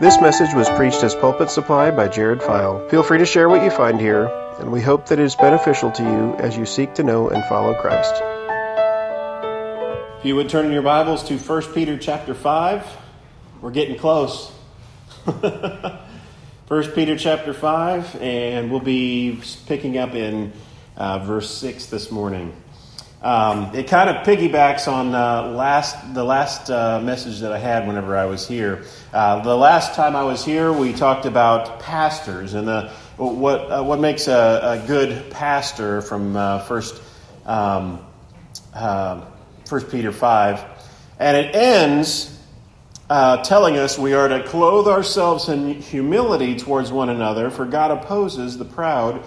This message was preached as Pulpit Supply by Jared File. Feel free to share what you find here, and we hope that it is beneficial to you as you seek to know and follow Christ. If you would turn your Bibles to 1 Peter chapter 5, we're getting close. 1 Peter chapter 5, and we'll be picking up in uh, verse 6 this morning. Um, it kind of piggybacks on uh, last the last uh, message that I had whenever I was here. Uh, the last time I was here, we talked about pastors and the, what uh, what makes a, a, good pastor from uh, first um, uh, First Peter five, and it ends telling us we are to clothe ourselves in humility towards one another, for God opposes the proud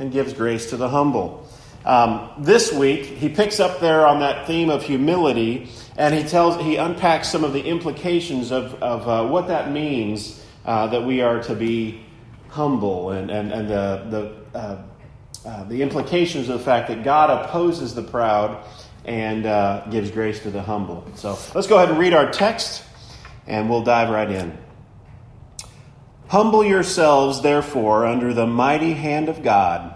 and gives grace to the humble. Um, this week, he picks up there on that theme of humility, and he tells he unpacks some of the implications of, of uh, what that means uh, that we are to be humble, and and and the the uh, uh the implications of the fact that God opposes the proud and uh, gives grace to the humble. So let's go ahead and read our text, and we'll dive right in. Humble yourselves, therefore, under the mighty hand of God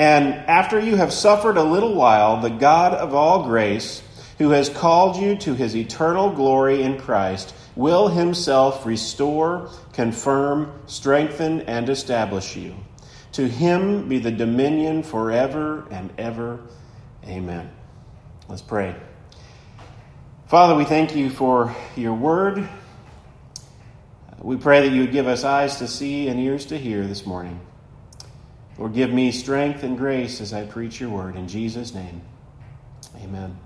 And after you have suffered a little while, the God of all grace, who has called you to his eternal glory in Christ, will himself restore, confirm, strengthen, and establish you. To him be the dominion forever and ever. Amen. Let's pray. Father, we thank you for your word. We pray that you would give us eyes to see and ears to hear this morning. Lord, give me strength and grace as I preach your word. In Jesus' name, amen.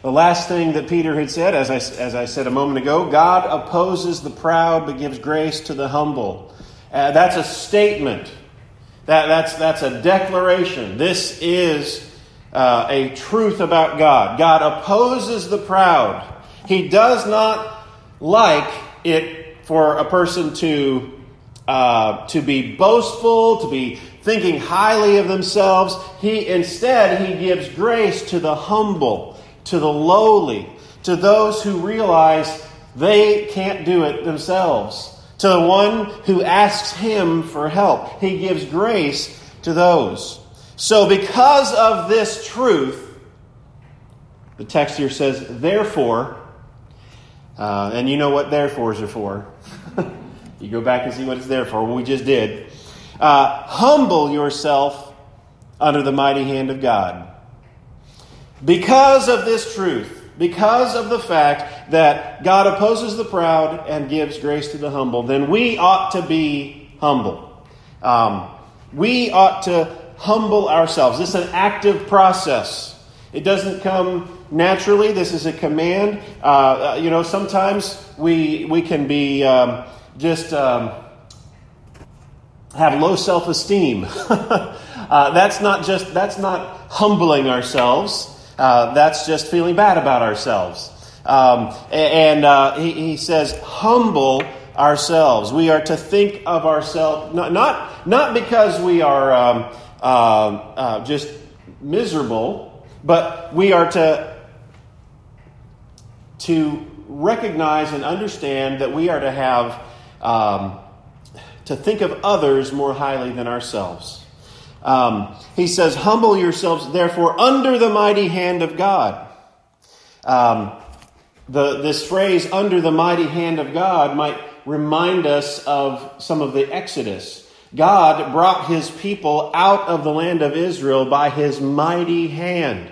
The last thing that Peter had said, as I, as I said a moment ago, God opposes the proud but gives grace to the humble. Uh, that's a statement. That, that's, that's a declaration. This is uh, a truth about God. God opposes the proud. He does not like it for a person to uh, to be boastful, to be thinking highly of themselves. He instead he gives grace to the humble, to the lowly, to those who realize they can't do it themselves, to the one who asks him for help. He gives grace to those. So, because of this truth, the text here says, therefore, uh, and you know what therefores are for. You go back and see what it's there for. What we just did. Uh, humble yourself under the mighty hand of God. Because of this truth, because of the fact that God opposes the proud and gives grace to the humble, then we ought to be humble. Um, we ought to humble ourselves. This is an active process. It doesn't come naturally. This is a command. Uh, uh you know, sometimes we we can be um, just um, have low self esteem. uh, that's not just that's not humbling ourselves. Uh, that's just feeling bad about ourselves. Um, and uh, he, he, says, humble ourselves. We are to think of ourselves not not, not because we are um, uh, uh, just miserable, but we are to to recognize and understand that we are to have um, to think of others more highly than ourselves. Um, he says, Humble yourselves, therefore, under the mighty hand of God. Um, the, this phrase, under the mighty hand of God, might remind us of some of the Exodus. God brought his people out of the land of Israel by his mighty hand.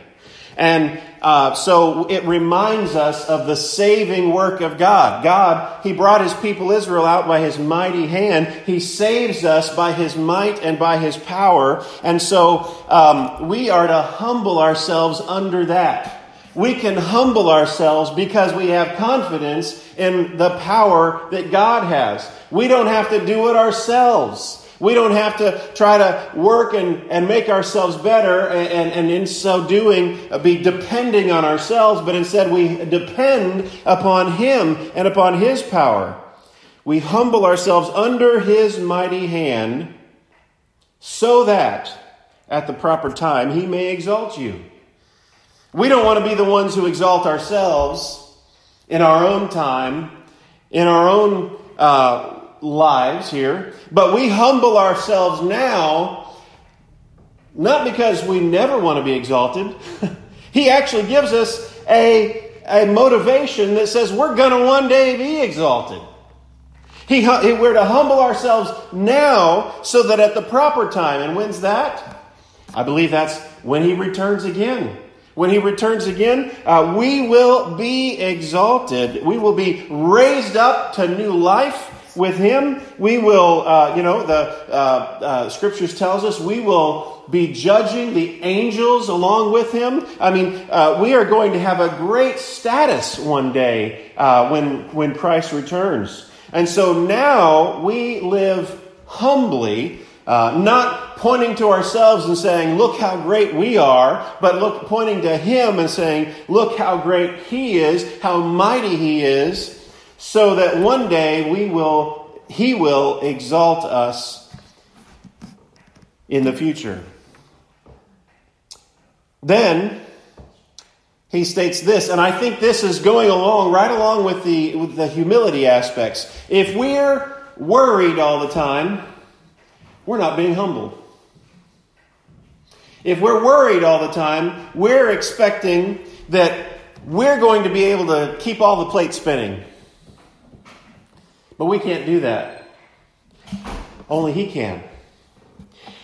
And uh, so it reminds us of the saving work of God. God, He brought His people Israel out by His mighty hand. He saves us by His might and by His power. And so um, we are to humble ourselves under that. We can humble ourselves because we have confidence in the power that God has. We don't have to do it ourselves. We don't have to try to work and, and make ourselves better and, and, in so doing uh, be depending on ourselves, but instead we depend upon Him and upon His power. We humble ourselves under His mighty hand so that at the proper time He may exalt you. We don't want to be the ones who exalt ourselves in our own time, in our own uh, lives here, but we humble ourselves now, not because we never want to be exalted. he actually gives us a, a motivation that says we're going to one day be exalted. He, we're to humble ourselves now so that at the proper time, and when's that? I believe that's when he returns again. When he returns again, uh, we will be exalted. We will be raised up to new life with him, we will, uh, you know, the uh, uh, scriptures tells us we will be judging the angels along with him. I mean, uh, we are going to have a great status one day uh, when when Christ returns. And so now we live humbly, uh, not pointing to ourselves and saying, "Look how great we are," but look pointing to Him and saying, "Look how great He is, how mighty He is." So that one day we will, He will exalt us in the future. Then he states this, and I think this is going along right along with the with the humility aspects. If we're worried all the time, we're not being humble. If we're worried all the time, we're expecting that we're going to be able to keep all the plates spinning. But we can't do that. Only He can.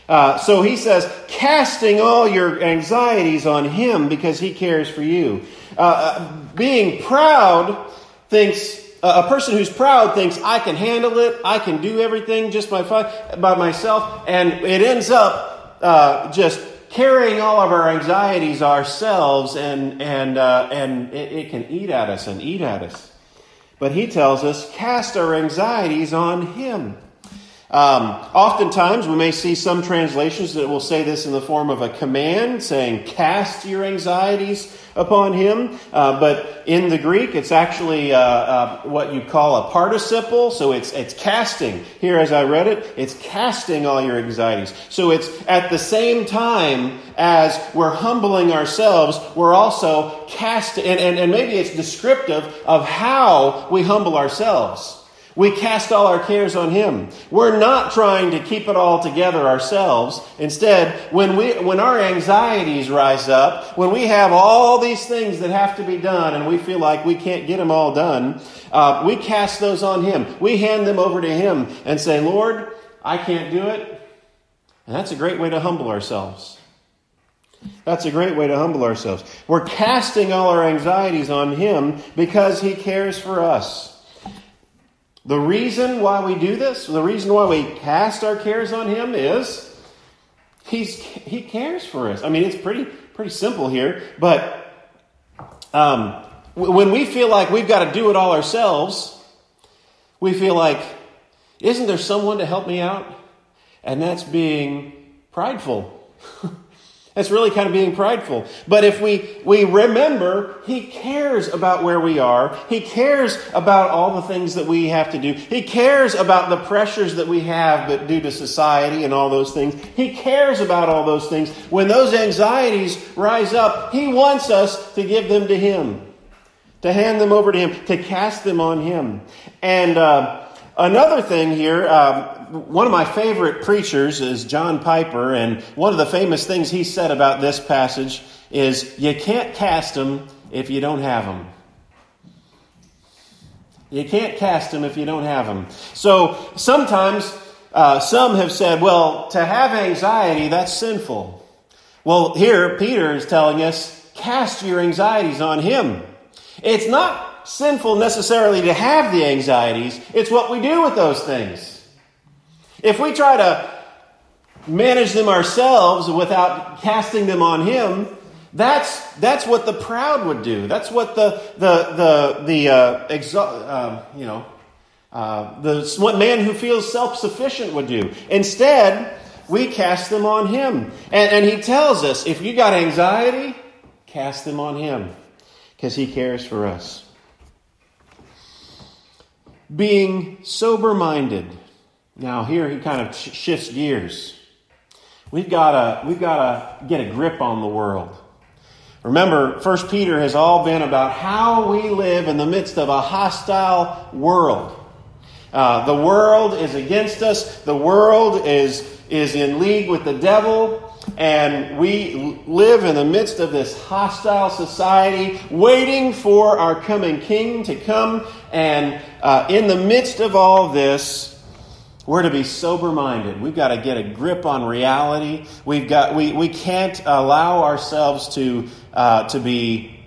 Uh, so he says, casting all your anxieties on Him because He cares for you. Uh, uh being proud thinks, uh, a person who's proud thinks, I can handle it, I can do everything just by, by myself, and it ends up uh, just carrying all of our anxieties ourselves, and, and, and it, it can eat at us and eat at us. But he tells us, cast our anxieties on him. Um, oftentimes, we may see some translations that will say this in the form of a command, saying, Cast your anxieties upon him. Uh, but in the Greek, it's actually uh, uh, what you call a participle. So it's, it's casting. Here, as I read it, it's casting all your anxieties. So it's at the same time as we're humbling ourselves, we're also casting, and, and, and maybe it's descriptive of how we humble ourselves. We cast all our cares on Him. We're not trying to keep it all together ourselves. Instead, when, we, when our anxieties rise up, when we have all these things that have to be done and we feel like we can't get them all done, uh, we cast those on Him. We hand them over to Him and say, Lord, I can't do it. And that's a great way to humble ourselves. That's a great way to humble ourselves. We're casting all our anxieties on Him because He cares for us. The reason why we do this, the reason why we cast our cares on Him is He's, He cares for us. I mean, it's pretty, pretty simple here, but um, when we feel like we've got to do it all ourselves, we feel like, isn't there someone to help me out? And that's being prideful. That's really kind of being prideful. But if we, we remember, He cares about where we are. He cares about all the things that we have to do. He cares about the pressures that we have but due to society and all those things. He cares about all those things. When those anxieties rise up, He wants us to give them to Him, to hand them over to Him, to cast them on Him. And, uh, Another thing here, um, one of my favorite preachers is John Piper, and one of the famous things he said about this passage is you can't cast them if you don't have them. You can't cast them if you don't have them. So sometimes uh, some have said, well, to have anxiety, that's sinful. Well, here Peter is telling us, cast your anxieties on him. It's not sinful necessarily to have the anxieties, it's what we do with those things. If we try to manage them ourselves without casting them on Him, That's, that's what the proud would do. That's what the, the, the, the uh, exo- uh, you know, uh, the what man who feels self sufficient would do. Instead, we cast them on him. And, and he tells us if you got anxiety, cast them on him because he cares for us. Being sober minded. Now, here he kind of shifts gears. We've got to we've got to get a grip on the world. Remember, First Peter has all been about how we live in the midst of a hostile world. Uh, the world is against us. The world is is in league with the devil. And we live in the midst of this hostile society, waiting for our coming king to come. And uh, in the midst of all this, we're to be sober minded. We've got to get a grip on reality. We've got, we, we can't allow ourselves to, uh, to be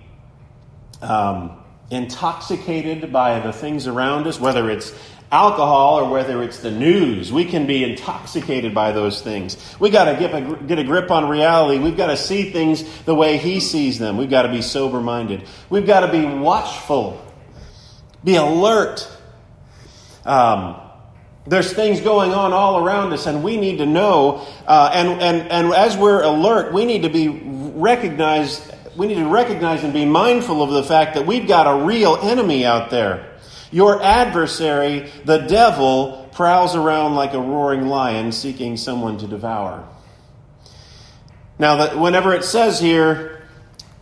um, intoxicated by the things around us, whether it's alcohol or whether it's the news. We can be intoxicated by those things. We've got to get a, get a grip on reality. We've got to see things the way He sees them. We've got to be sober minded. We've got to be watchful, be alert. Um, there's things going on all around us, and we need to know. Uh, and, and, and as we're alert, we need to be recognized. We need to recognize and be mindful of the fact that we've got a real enemy out there. Your adversary, the devil, prowls around like a roaring lion seeking someone to devour. Now, that whenever it says here,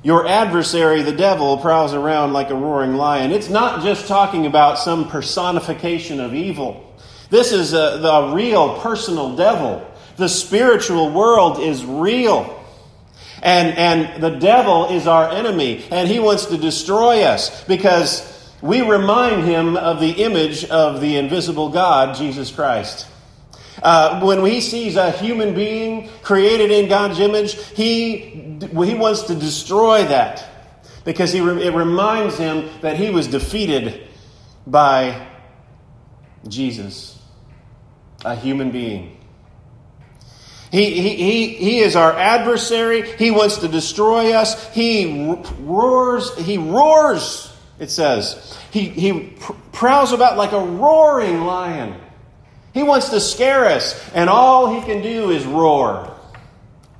your adversary, the devil, prowls around like a roaring lion, it's not just talking about some personification of evil. This is a, the real personal devil. The spiritual world is real. And, and the devil is our enemy, and he wants to destroy us because we remind him of the image of the invisible God, Jesus Christ. Uh, when he sees a human being created in God's image, he, he wants to destroy that because he, it reminds him that he was defeated by Jesus, a human being. He, he, he, he is our adversary. He wants to destroy us. He roars, he roars it says. He, he prowls about like a roaring lion. He wants to scare us, and all he can do is roar.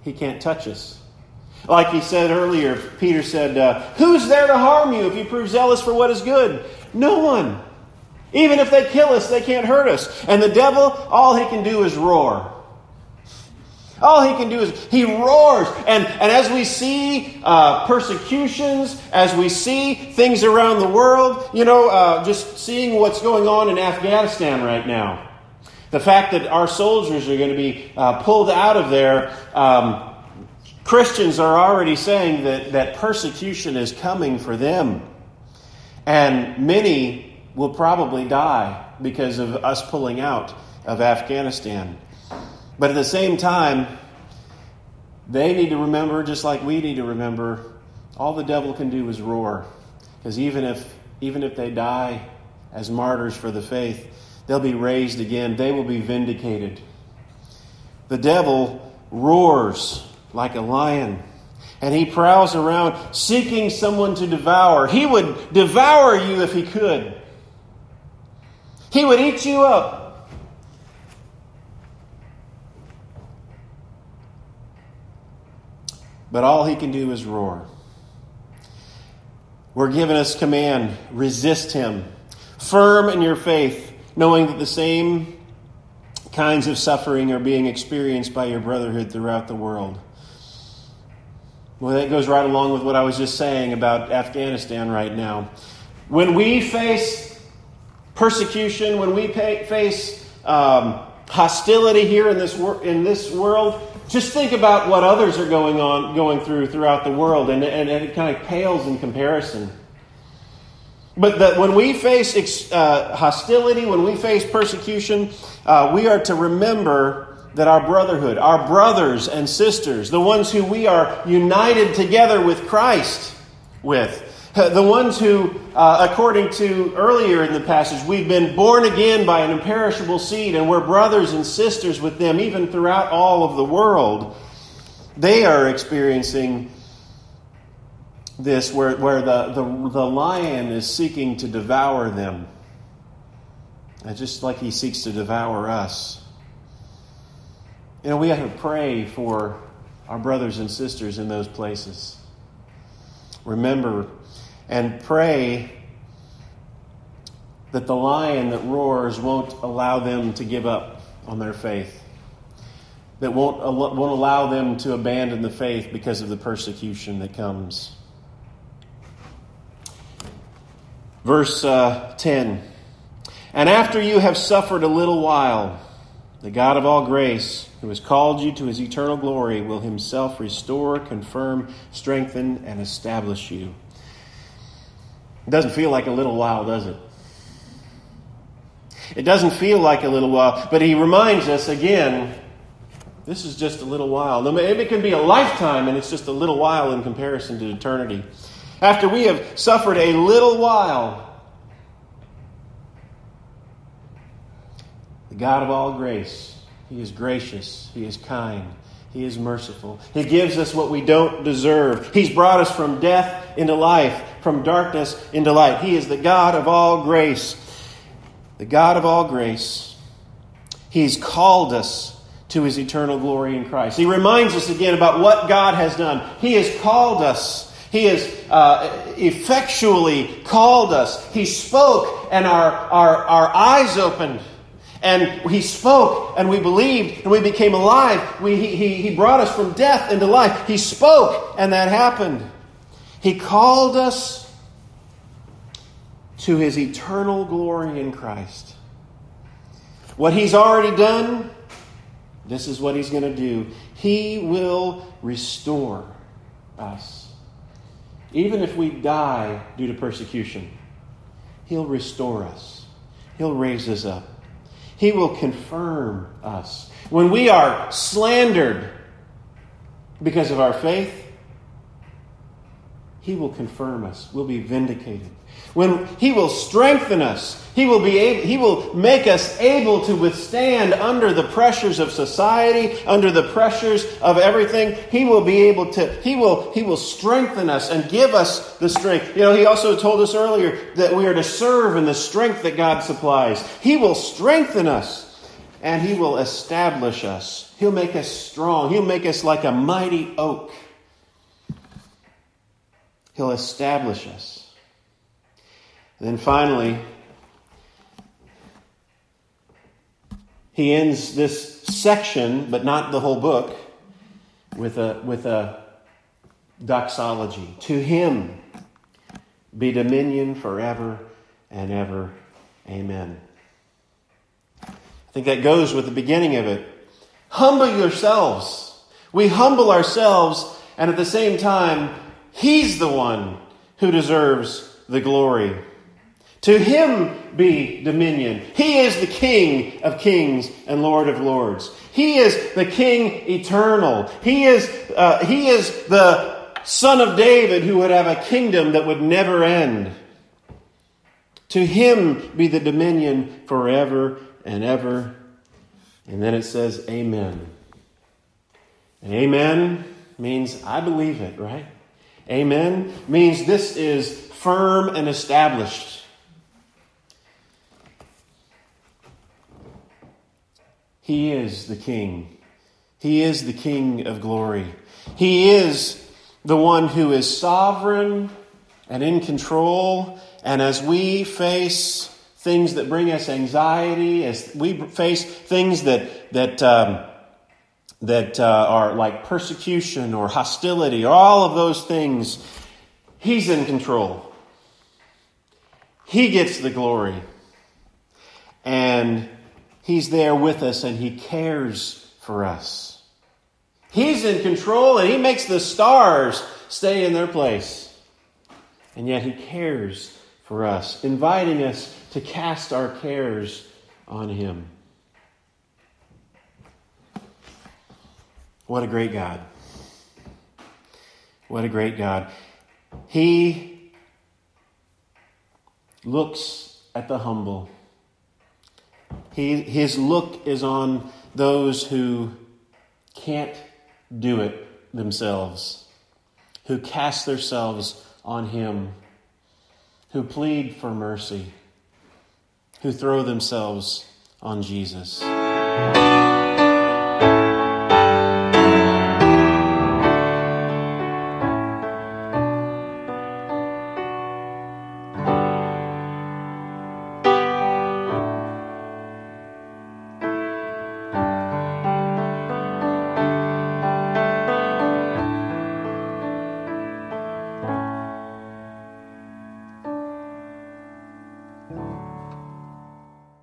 He can't touch us. Like he said earlier, Peter said, uh, Who's there to harm you if you prove zealous for what is good? No one. Even if they kill us, they can't hurt us. And the devil, all he can do is roar. All he can do is he roars. And, and as we see uh, persecutions, as we see things around the world, you know, uh, just seeing what's going on in Afghanistan right now, the fact that our soldiers are going to be uh, pulled out of there, um, Christians are already saying that, that persecution is coming for them. And many will probably die because of us pulling out of Afghanistan. But at the same time, they need to remember, just like we need to remember, all the devil can do is roar. Because even if, even if they die as martyrs for the faith, they'll be raised again. They will be vindicated. The devil roars like a lion, and he prowls around seeking someone to devour. He would devour you if he could, he would eat you up. but all he can do is roar. We're given this command resist him. Firm in your faith, knowing that the same kinds of suffering are being experienced by your brotherhood throughout the world. Well, that goes right along with what I was just saying about Afghanistan right now. When we face persecution, when we pay, face um, hostility here in this, wor- in this world, just think about what others are going on, going through throughout the world, and, and, and it kind of pales in comparison. But that when we face uh, hostility, when we face persecution, uh, we are to remember that our brotherhood, our brothers and sisters, the ones who we are united together with Christ with, the ones who, uh, according to earlier in the passage, we've been born again by an imperishable seed, and we're brothers and sisters with them, even throughout all of the world. They are experiencing this where, where the, the, the lion is seeking to devour them, and just like he seeks to devour us. You know, we have to pray for our brothers and sisters in those places. Remember and pray that the lion that roars won't allow them to give up on their faith, that won't, won't allow them to abandon the faith because of the persecution that comes. Verse uh, 10 And after you have suffered a little while, the God of all grace, who has called you to his eternal glory, will himself restore, confirm, strengthen, and establish you. It doesn't feel like a little while, does it? It doesn't feel like a little while, but he reminds us again this is just a little while. It can be a lifetime, and it's just a little while in comparison to eternity. After we have suffered a little while, the God of all grace, He is gracious, He is kind, He is merciful. He gives us what we don't deserve. He's brought us from death into life, from darkness into light. He is the God of all grace. The God of all grace. He's called us to his eternal glory in Christ. He reminds us again about what God has done. He has called us he has uh, effectually called us. He spoke, and our, our, our eyes opened. And He spoke, and we believed, and we became alive. We, he, he brought us from death into life. He spoke, and that happened. He called us to His eternal glory in Christ. What He's already done, this is what He's going to do. He will restore us. Even if we die due to persecution, He'll restore us, He'll raise us up, He will confirm us. When we are slandered because of our faith, He will confirm us, we'll be vindicated. When He will strengthen us, He will, be able, he will make us able to withstand under the pressures of society, under the pressures of everything. He will be able to, He will, he will strengthen us and give us the strength. You know, He also told us earlier that we are to serve in the strength that God supplies. He will strengthen us and He will establish us. He'll make us strong. He'll make us like a mighty oak. He'll establish us. And then finally, he ends this section, but not the whole book, with a, with a doxology. To him be dominion forever and ever. Amen. I think that goes with the beginning of it. Humble yourselves. We humble ourselves, and at the same time, He's the one who deserves the glory. To him be dominion. He is the King of kings and Lord of lords. He is the King eternal. He is, uh, he is the Son of David who would have a kingdom that would never end. To him be the dominion forever and ever. And then it says, Amen. And Amen means I believe it, right? Amen means this is firm and established. He is the King. He is the King of glory. He is the one who is sovereign and in control. And as we face things that bring us anxiety, as we face things that, that, um, that uh, are like persecution or hostility, or all of those things, He's in control. He gets the glory. And He's there with us and He cares for us. He's in control and He makes the stars stay in their place. And yet He cares for us, inviting us to cast our cares on Him. What a great God. What a great God. He looks at the humble he, his look is on those who can't do it themselves, who cast themselves on Him, who plead for mercy, who throw themselves on Jesus.